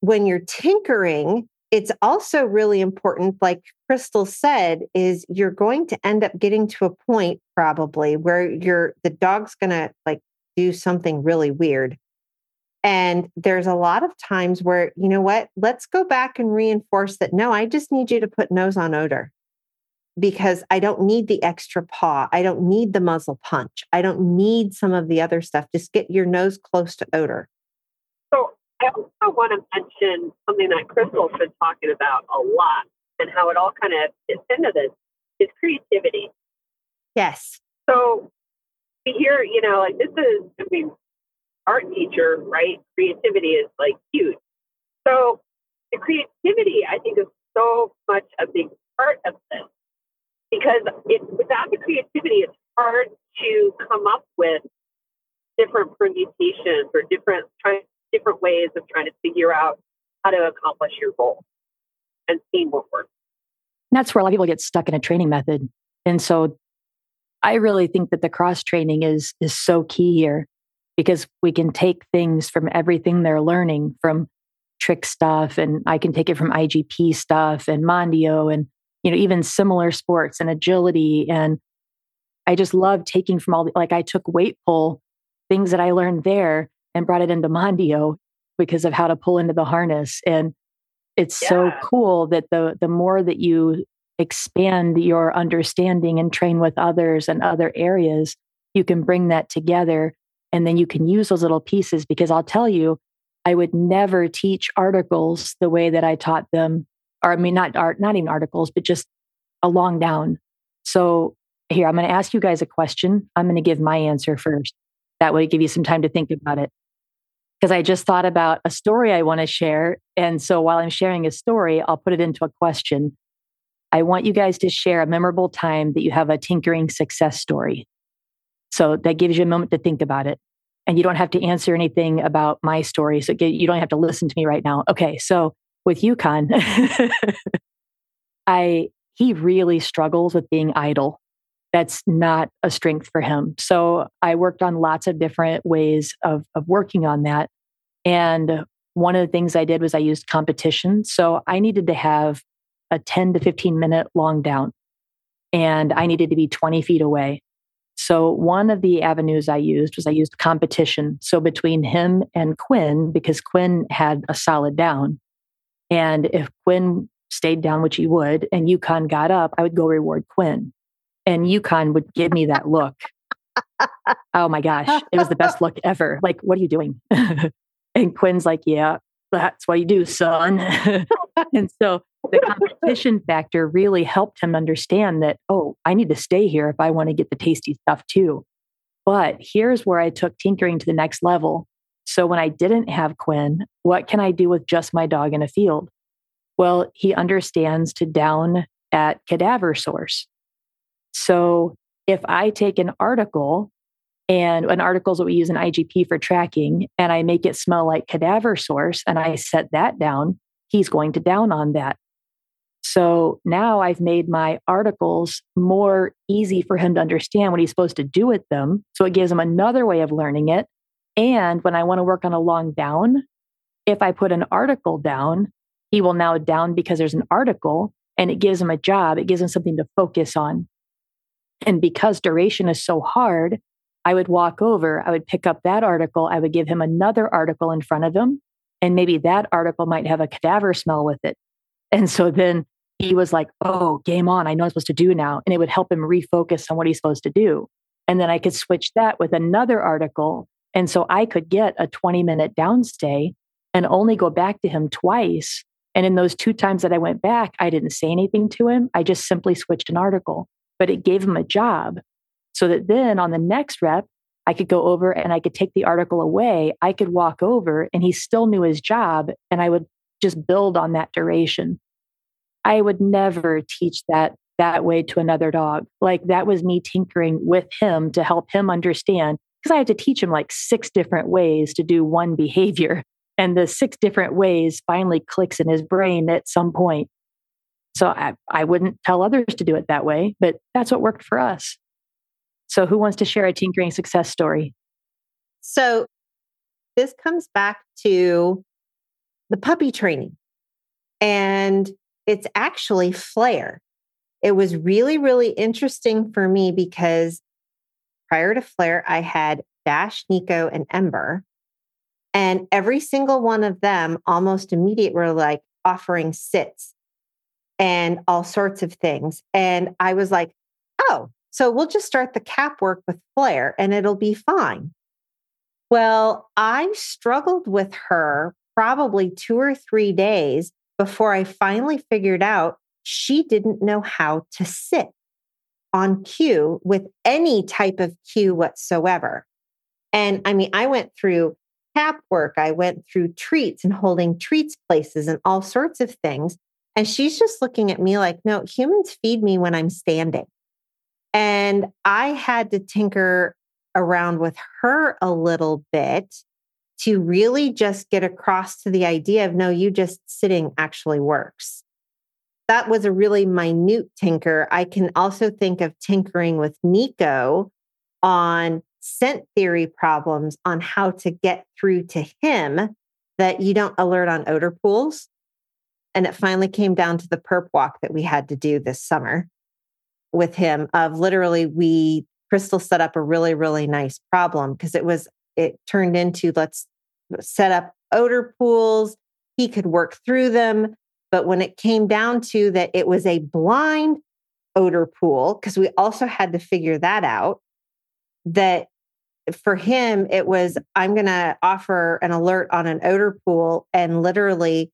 when you're tinkering, it's also really important, like Crystal said, is you're going to end up getting to a point probably where you're the dog's gonna like do something really weird. And there's a lot of times where, you know what, let's go back and reinforce that no, I just need you to put nose on odor because I don't need the extra paw. I don't need the muzzle punch. I don't need some of the other stuff. Just get your nose close to odor. I also want to mention something that Crystal's been talking about a lot and how it all kind of fits into this is creativity. Yes. So we hear, you know, like this is, I mean, art teacher, right? Creativity is like huge. So the creativity, I think, is so much a big part of this because it, without the creativity, it's hard to come up with different permutations or different trying different ways of trying to figure out how to accomplish your goal and seeing what works. That's where a lot of people get stuck in a training method. And so I really think that the cross training is is so key here because we can take things from everything they're learning from trick stuff and I can take it from IGP stuff and Mondio and you know even similar sports and agility and I just love taking from all the, like I took weight pull things that I learned there and brought it into Mondio because of how to pull into the harness. And it's yeah. so cool that the the more that you expand your understanding and train with others and other areas you can bring that together and then you can use those little pieces because I'll tell you I would never teach articles the way that I taught them or I mean not art not even articles but just a long down. So here I'm going to ask you guys a question. I'm going to give my answer first. That way give you some time to think about it because I just thought about a story I want to share. And so while I'm sharing a story, I'll put it into a question. I want you guys to share a memorable time that you have a tinkering success story. So that gives you a moment to think about it. And you don't have to answer anything about my story. So you don't have to listen to me right now. Okay. So with Yukon, [laughs] I, he really struggles with being idle. That's not a strength for him. So I worked on lots of different ways of, of working on that. And one of the things I did was I used competition. So I needed to have a 10 to 15 minute long down, and I needed to be 20 feet away. So one of the avenues I used was I used competition. So between him and Quinn, because Quinn had a solid down, and if Quinn stayed down, which he would, and Yukon got up, I would go reward Quinn. And Yukon would give me that look. [laughs] oh my gosh, it was the best look ever. Like, what are you doing? [laughs] And Quinn's like, yeah, that's what you do, son. [laughs] and so the competition factor really helped him understand that, oh, I need to stay here if I want to get the tasty stuff too. But here's where I took tinkering to the next level. So when I didn't have Quinn, what can I do with just my dog in a field? Well, he understands to down at cadaver source. So if I take an article and an articles that we use in IGP for tracking, and I make it smell like cadaver source, and I set that down, he's going to down on that. So now I've made my articles more easy for him to understand what he's supposed to do with them. So it gives him another way of learning it. And when I want to work on a long down, if I put an article down, he will now down because there's an article and it gives him a job. It gives him something to focus on. And because duration is so hard, I would walk over, I would pick up that article, I would give him another article in front of him, and maybe that article might have a cadaver smell with it. And so then he was like, oh, game on. I know I'm supposed to do now. And it would help him refocus on what he's supposed to do. And then I could switch that with another article. And so I could get a 20 minute downstay and only go back to him twice. And in those two times that I went back, I didn't say anything to him. I just simply switched an article, but it gave him a job so that then on the next rep, I could go over and I could take the article away. I could walk over and he still knew his job and I would just build on that duration. I would never teach that that way to another dog. Like that was me tinkering with him to help him understand because I had to teach him like six different ways to do one [laughs] behavior. And the six different ways finally clicks in his brain at some point. So I, I wouldn't tell others to do it that way, but that's what worked for us. So, who wants to share a tinkering success story? So, this comes back to the puppy training, and it's actually Flair. It was really, really interesting for me because prior to Flair, I had Dash, Nico, and Ember. And every single one of them almost immediate were like offering sits and all sorts of things. And I was like, oh, so we'll just start the cap work with Flair and it'll be fine. Well, I struggled with her probably two or three days before I finally figured out she didn't know how to sit on cue with any type of cue whatsoever. And I mean, I went through cap work, I went through treats and holding treats places and all sorts of things. And she's just looking at me like, no, humans feed me when I'm standing. And I had to tinker around with her a little bit to really just get across to the idea of no, you just sitting actually works. That was a really minute tinker. I can also think of tinkering with Nico on scent theory problems on how to get through to him that you don't alert on odor pools. And it finally came down to the perp walk that we had to do this summer with him of literally we Crystal set up a really, really nice problem because it was it turned into let's set up odor pools. He could work through them. But when it came down to that, it was a blind odor pool, because we also had to figure that out. That for him, it was I'm going to offer an alert on an odor pool. And literally,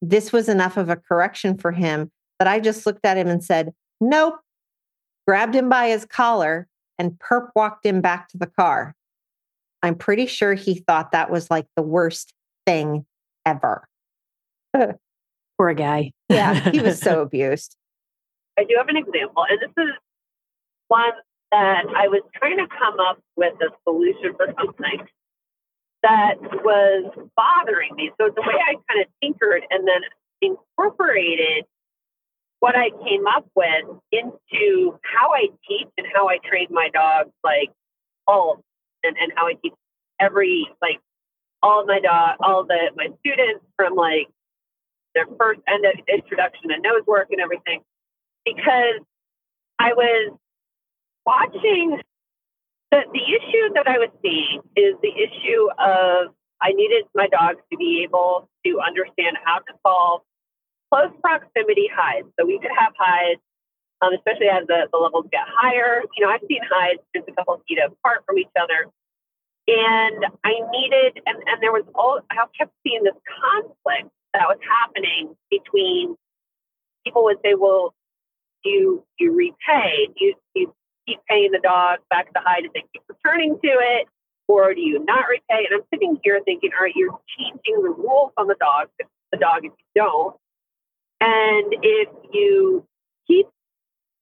this was enough of a correction for him that I just looked at him and said, Nope. Grabbed him by his collar and perp walked him back to the car. I'm pretty sure he thought that was like the worst thing ever. [laughs] Poor guy. yeah, he was so [laughs] abused. I do have an example, and this is one that I was trying to come up with a solution for something that was bothering me. So the way I kind of tinkered and then incorporated what I came up with into how I teach and how I train my dogs, like all and, and how I teach every like all my dog all the my students from like their first end of introduction to nose work and everything. Because I was watching the the issue that I was seeing is the issue of I needed my dogs to be able to understand how to solve close proximity hides. So we could have hides, um, especially as the, the levels get higher. You know, I've seen hides just a couple feet apart from each other. And I needed, and, and there was all, I kept seeing this conflict that was happening between people would say, well, you, you repay? Do you, you keep paying the dog back the hide if they keep returning to it? Or do you not repay? And I'm sitting here thinking, all right, you're changing the rules on the dog, the dog if you don't. And if you keep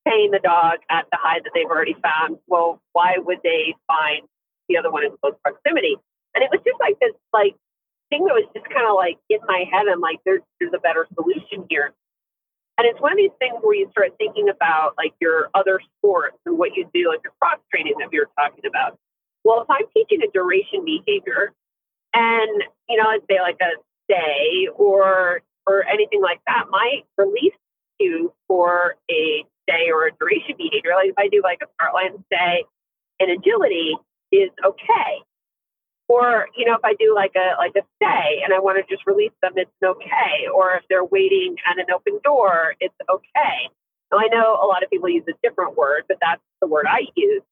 paying the dog at the hide that they've already found, well, why would they find the other one in close proximity? And it was just like this, like thing that was just kind of like in my head. I'm like, there's there's a better solution here. And it's one of these things where you start thinking about like your other sports and what you do, like your cross training that we were talking about. Well, if I'm teaching a duration behavior and, you know, let's say like a stay or or anything like that might release you for a day or a duration behavior. Like if I do like a start line stay and agility is okay. Or, you know, if I do like a like a stay and I want to just release them, it's okay. Or if they're waiting at an open door, it's okay. Now I know a lot of people use a different word, but that's the word I use.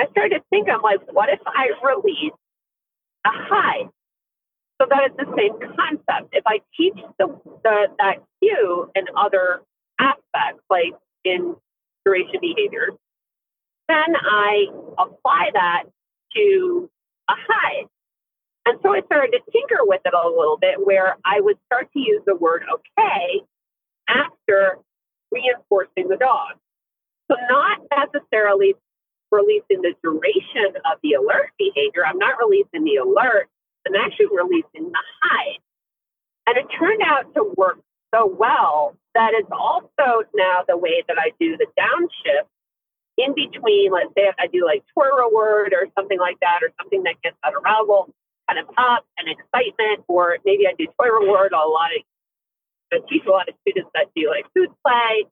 I started to think, I'm like, what if I release a hide? So that is the same concept. If I teach the, the that cue in other aspects, like in duration behaviors, then I apply that to a hide. And so I started to tinker with it a little bit where I would start to use the word okay after reinforcing the dog. So not necessarily releasing the duration of the alert behavior. I'm not releasing the alert. I'm actually releasing the hide. And it turned out to work so well that it's also now the way that I do the downshift in between, let's say I do like toy reward or something like that, or something that gets that arousal kind of up and excitement, or maybe I do toy reward. A lot of I teach a lot of students that do like food play.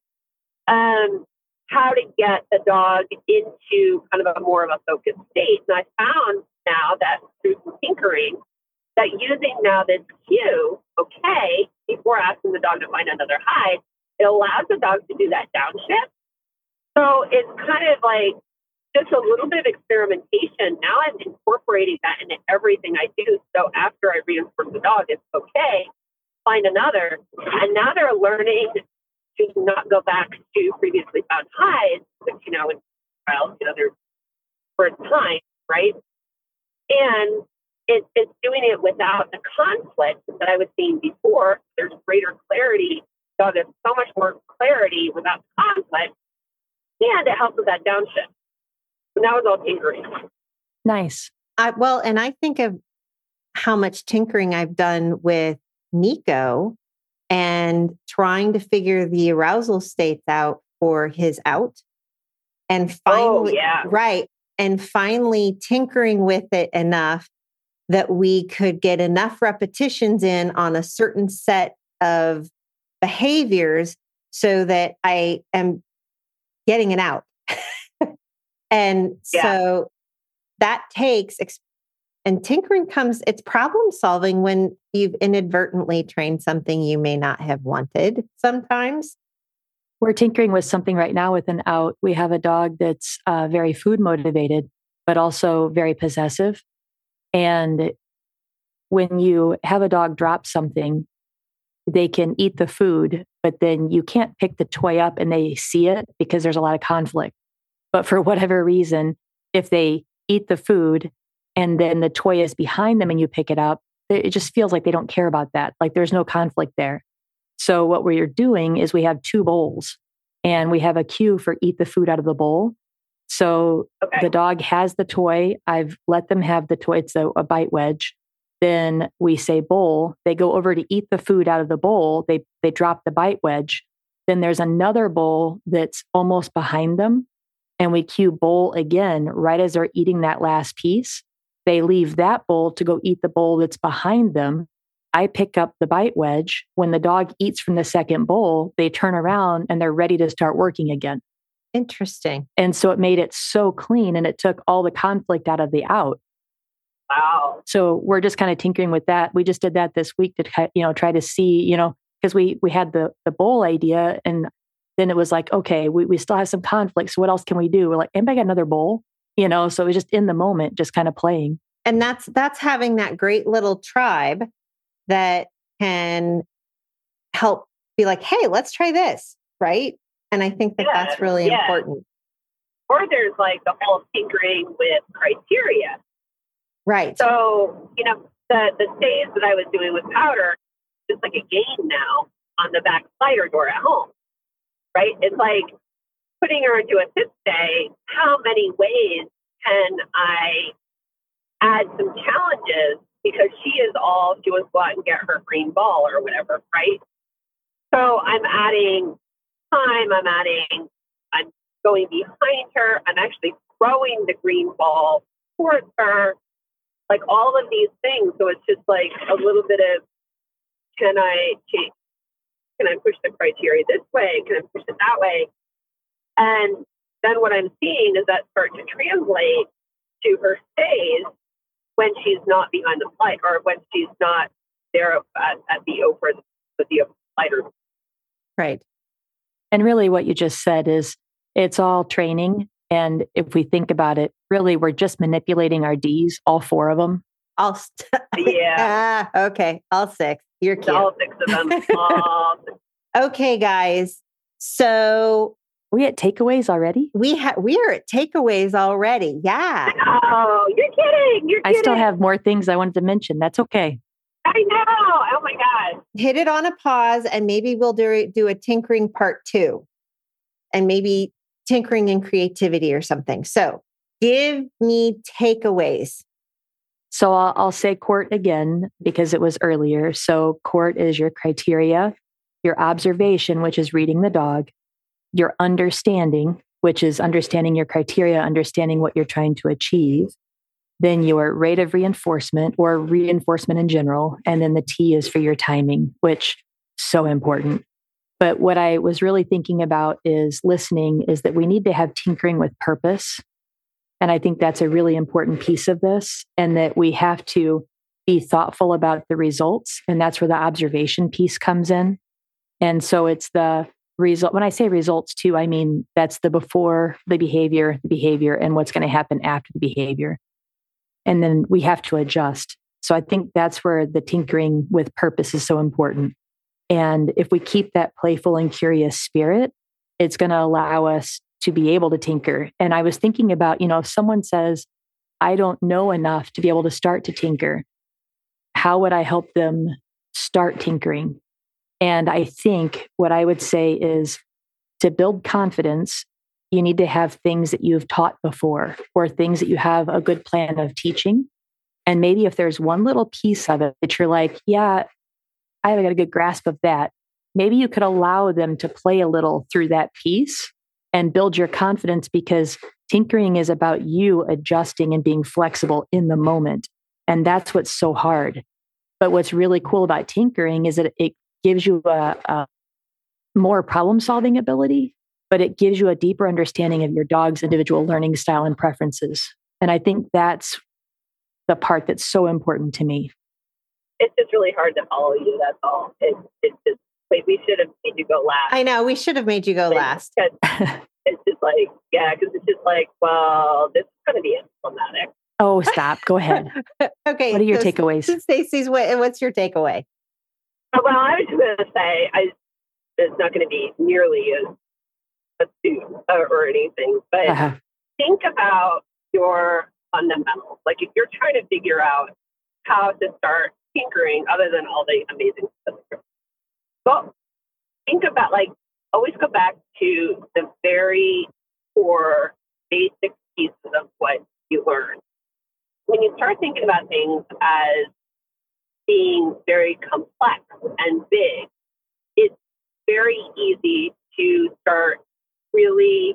Um, how to get the dog into kind of a more of a focused state. And I found now that through some tinkering, that using now this cue, okay, before asking the dog to find another hide, it allows the dog to do that downshift so it's kind of like just a little bit of experimentation. Now I'm incorporating that into everything I do. So after I reinforce the dog, it's okay, find another. And now they're learning to not go back to previously found hides, which, you know, in trials, you know, they're for a time, right? And it, it's doing it without the conflict that I was seeing before. There's greater clarity So there's so much more clarity without conflict, and it helps with that downshift. So now it's all tinkering. Nice. I, well, and I think of how much tinkering I've done with Nico and trying to figure the arousal states out for his out. And oh, finally, oh, yeah. right. And finally tinkering with it enough that we could get enough repetitions in on a certain set of behaviors so that I am getting it out. [laughs] and yeah. so that takes and tinkering comes it's problem solving when you've inadvertently trained something you may not have wanted sometimes we're tinkering with something right now with an out we have a dog that's uh, very food motivated but also very possessive and when you have a dog drop something they can eat the food but then you can't pick the toy up and they see it because there's a lot of conflict but for [laughs] whatever reason if they eat the food and then the toy is behind them and you pick it up, it just feels like they don't care about that. Like there's no conflict there. So what we're doing is we have two bowls and we have a cue for eat the food out of the bowl. So okay. the dog has the toy. I've let them have the toy. It's a, a bite wedge. Then we say bowl. They go over to eat the food out of the bowl. They they drop the bite wedge. Then there's another bowl that's almost behind them and we cue bowl again right as they're eating that last piece. They leave that bowl to go eat the bowl that's behind them. I pick up the bite wedge. When the dog eats from the second bowl, they turn around and they're ready to start working again. Interesting. And so it made it so clean and it took all the conflict out of the out. Wow. So we're just kind of tinkering with that. We just did that this week to you know try to see, you know, because we we had the the bowl idea and then it was like, okay, we, we still have some conflicts. So what else can we do? We're like, anybody got another bowl? You know, so it was just in the moment, just kind of playing. And that's that's having that great little tribe that can help be like, hey, let's try this, right? And I think that yeah, that's really yeah. important. Or there's like the whole tinkering with criteria. Right. So, you know, the the stays that I was doing with powder is like a game now on the back slider door at home right? It's like putting her into a sit stay. How many ways can I add some challenges because she is all she wants to go out and get her green ball or whatever, right? So I'm adding time. I'm adding. I'm going behind her. I'm actually throwing the green ball towards her. Like all of these things. So it's just like a little bit of can I change? Can I push the criteria this way? Can I push it that way? And then what I'm seeing is that start to translate to her stays when she's not behind the flight or when she's not there at, at the over with the fighter. Right. And really, what you just said is it's all training. And if we think about it, really, we're just manipulating our D's, all four of them. All st- [laughs] yeah. ah, okay. All six. You're cute. [laughs] All six of them. okay, guys. So we at takeaways already? We have we are at takeaways already. Yeah. Oh, you're kidding. You're kidding. I still have more things I wanted to mention. That's okay. I know. Oh my God. Hit it on a pause and maybe we'll do do a tinkering part two. And maybe tinkering and creativity or something. So give me takeaways. So I'll, I'll say court again because it was earlier. So court is your criteria, your observation, which is reading the dog, your understanding, which is understanding your criteria, understanding what you're trying to achieve, then your rate of reinforcement or reinforcement in general, and then the T is for your timing, which so important. But what I was really thinking about is listening is that we need to have tinkering with purpose and I think that's a really important piece of this, and that we have to be thoughtful about the results. And that's where the observation piece comes in. And so it's the result. When I say results, too, I mean that's the before the behavior, the behavior, and what's going to happen after the behavior. And then we have to adjust. So I think that's where the tinkering with purpose is so important. And if we keep that playful and curious spirit, it's going to allow us to be able to tinker. And I was thinking about, you know, if someone says, I don't know enough to be able to start to tinker, how would I help them start tinkering? And I think what I would say is to build confidence, you need to have things that you've taught before or things that you have a good plan of teaching. And maybe if there's one little piece of it that you're like, yeah, I haven't got a good grasp of that, maybe you could allow them to play a little through that piece and build your confidence because tinkering is about you adjusting and being flexible in the moment. And that's what's so hard. But what's really cool about tinkering is that it gives you a, a more problem solving ability, but it gives you a deeper understanding of your dog's individual learning style and preferences. And I think that's the part that's so important to me. It's just really hard to follow you. That's all. It, it's just, wait, we should have made you go last. I know, we should have made you go Like, last. [laughs] it's just like, yeah, because it's just like, well, this is going to be problematic. Oh, stop. Go ahead. [laughs] okay. What are your so takeaways? Stacy's, what, what's your takeaway? Uh, Well, I was just going to say, I, it's not going to be nearly as astute or, or anything, but Uh-huh. think about your fundamentals. Like if you're trying to figure out how to start tinkering, other than all the amazing stuff, well, think about like always go back to the very core basic pieces of what you learned. When you start thinking about things as being very complex and big, it's very easy to start really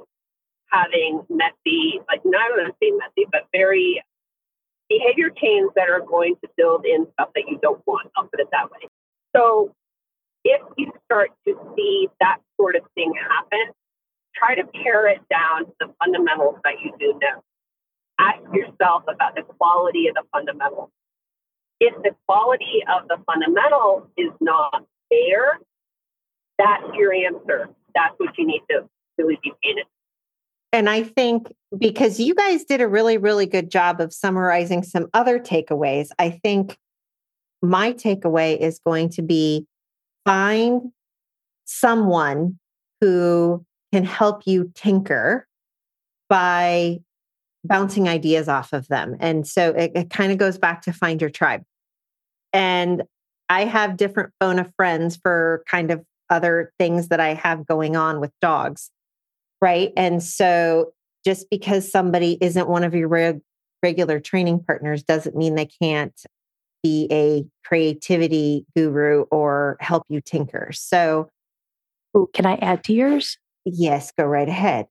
having messy, like not going to say messy, but very behavior chains that are going to build in stuff that you don't want. I'll put it that way. So if you start to see that sort of thing happen, try to pare it down to the fundamentals that you do know. Ask yourself about the quality of the fundamentals. If the quality of the fundamentals is not there, that's your answer. That's what you need to really be paying attention. And I think because you guys did a really, really good job of summarizing some other takeaways, I think my takeaway is going to be find someone who can help you tinker by bouncing ideas off of them. And so it, it kind of goes back to find your tribe. And I have different phone of friends for kind of other things that I have going on with dogs. Right. And so just because somebody isn't one of your reg- regular training partners doesn't mean they can't be a creativity guru or help you tinker. So, Ooh, can I add to yours? yes, go right ahead.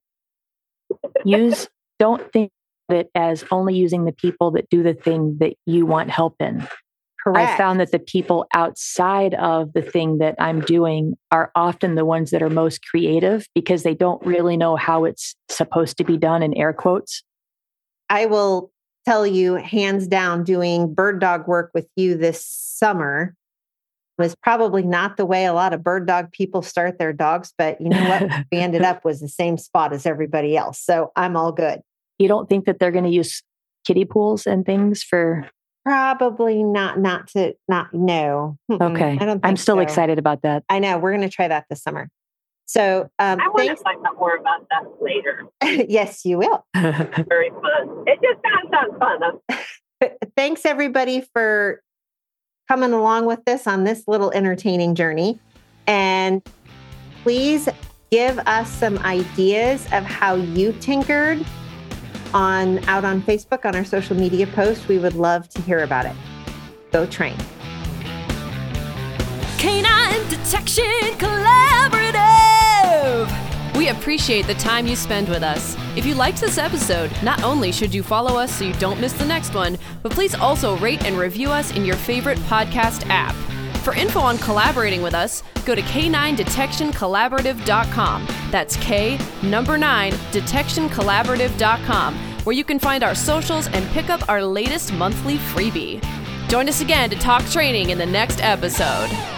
Use, don't think it as only using the people that do the thing that you want help in. Correct. I found that the people outside of the thing that I'm doing are often the ones that are most creative because they don't really know how it's supposed to be done in air quotes. I will tell you hands down doing bird dog work with you this summer was probably not the way a lot of bird dog people start their dogs, but you know what? [laughs] we ended up was the same spot as everybody else. So I'm all good. You don't think that they're going to use kiddie pools and things for Probably not, not to, not, no. Okay. I don't I'm still so. excited about that. I know. We're going to try that this summer. So um, I want to find out more about that later. [laughs] yes, you will. [laughs] Very fun. It just sounds, sounds fun. [laughs] Thanks everybody for coming along with this on this little entertaining journey. And please give us some ideas of how you tinkered on out on Facebook on our social media posts. We would love to hear about it. Go train. Canine Detection Collaborative! We appreciate the time you spend with us. If you liked this episode, not only should you follow us so you don't miss the next one, but please also rate and review us in your favorite podcast app. For info on collaborating with us, go to k9detectioncollaborative.com. That's K number 9 detectioncollaborative.com, where you can find our socials and pick up our latest monthly freebie. Join us again to talk training in the next episode.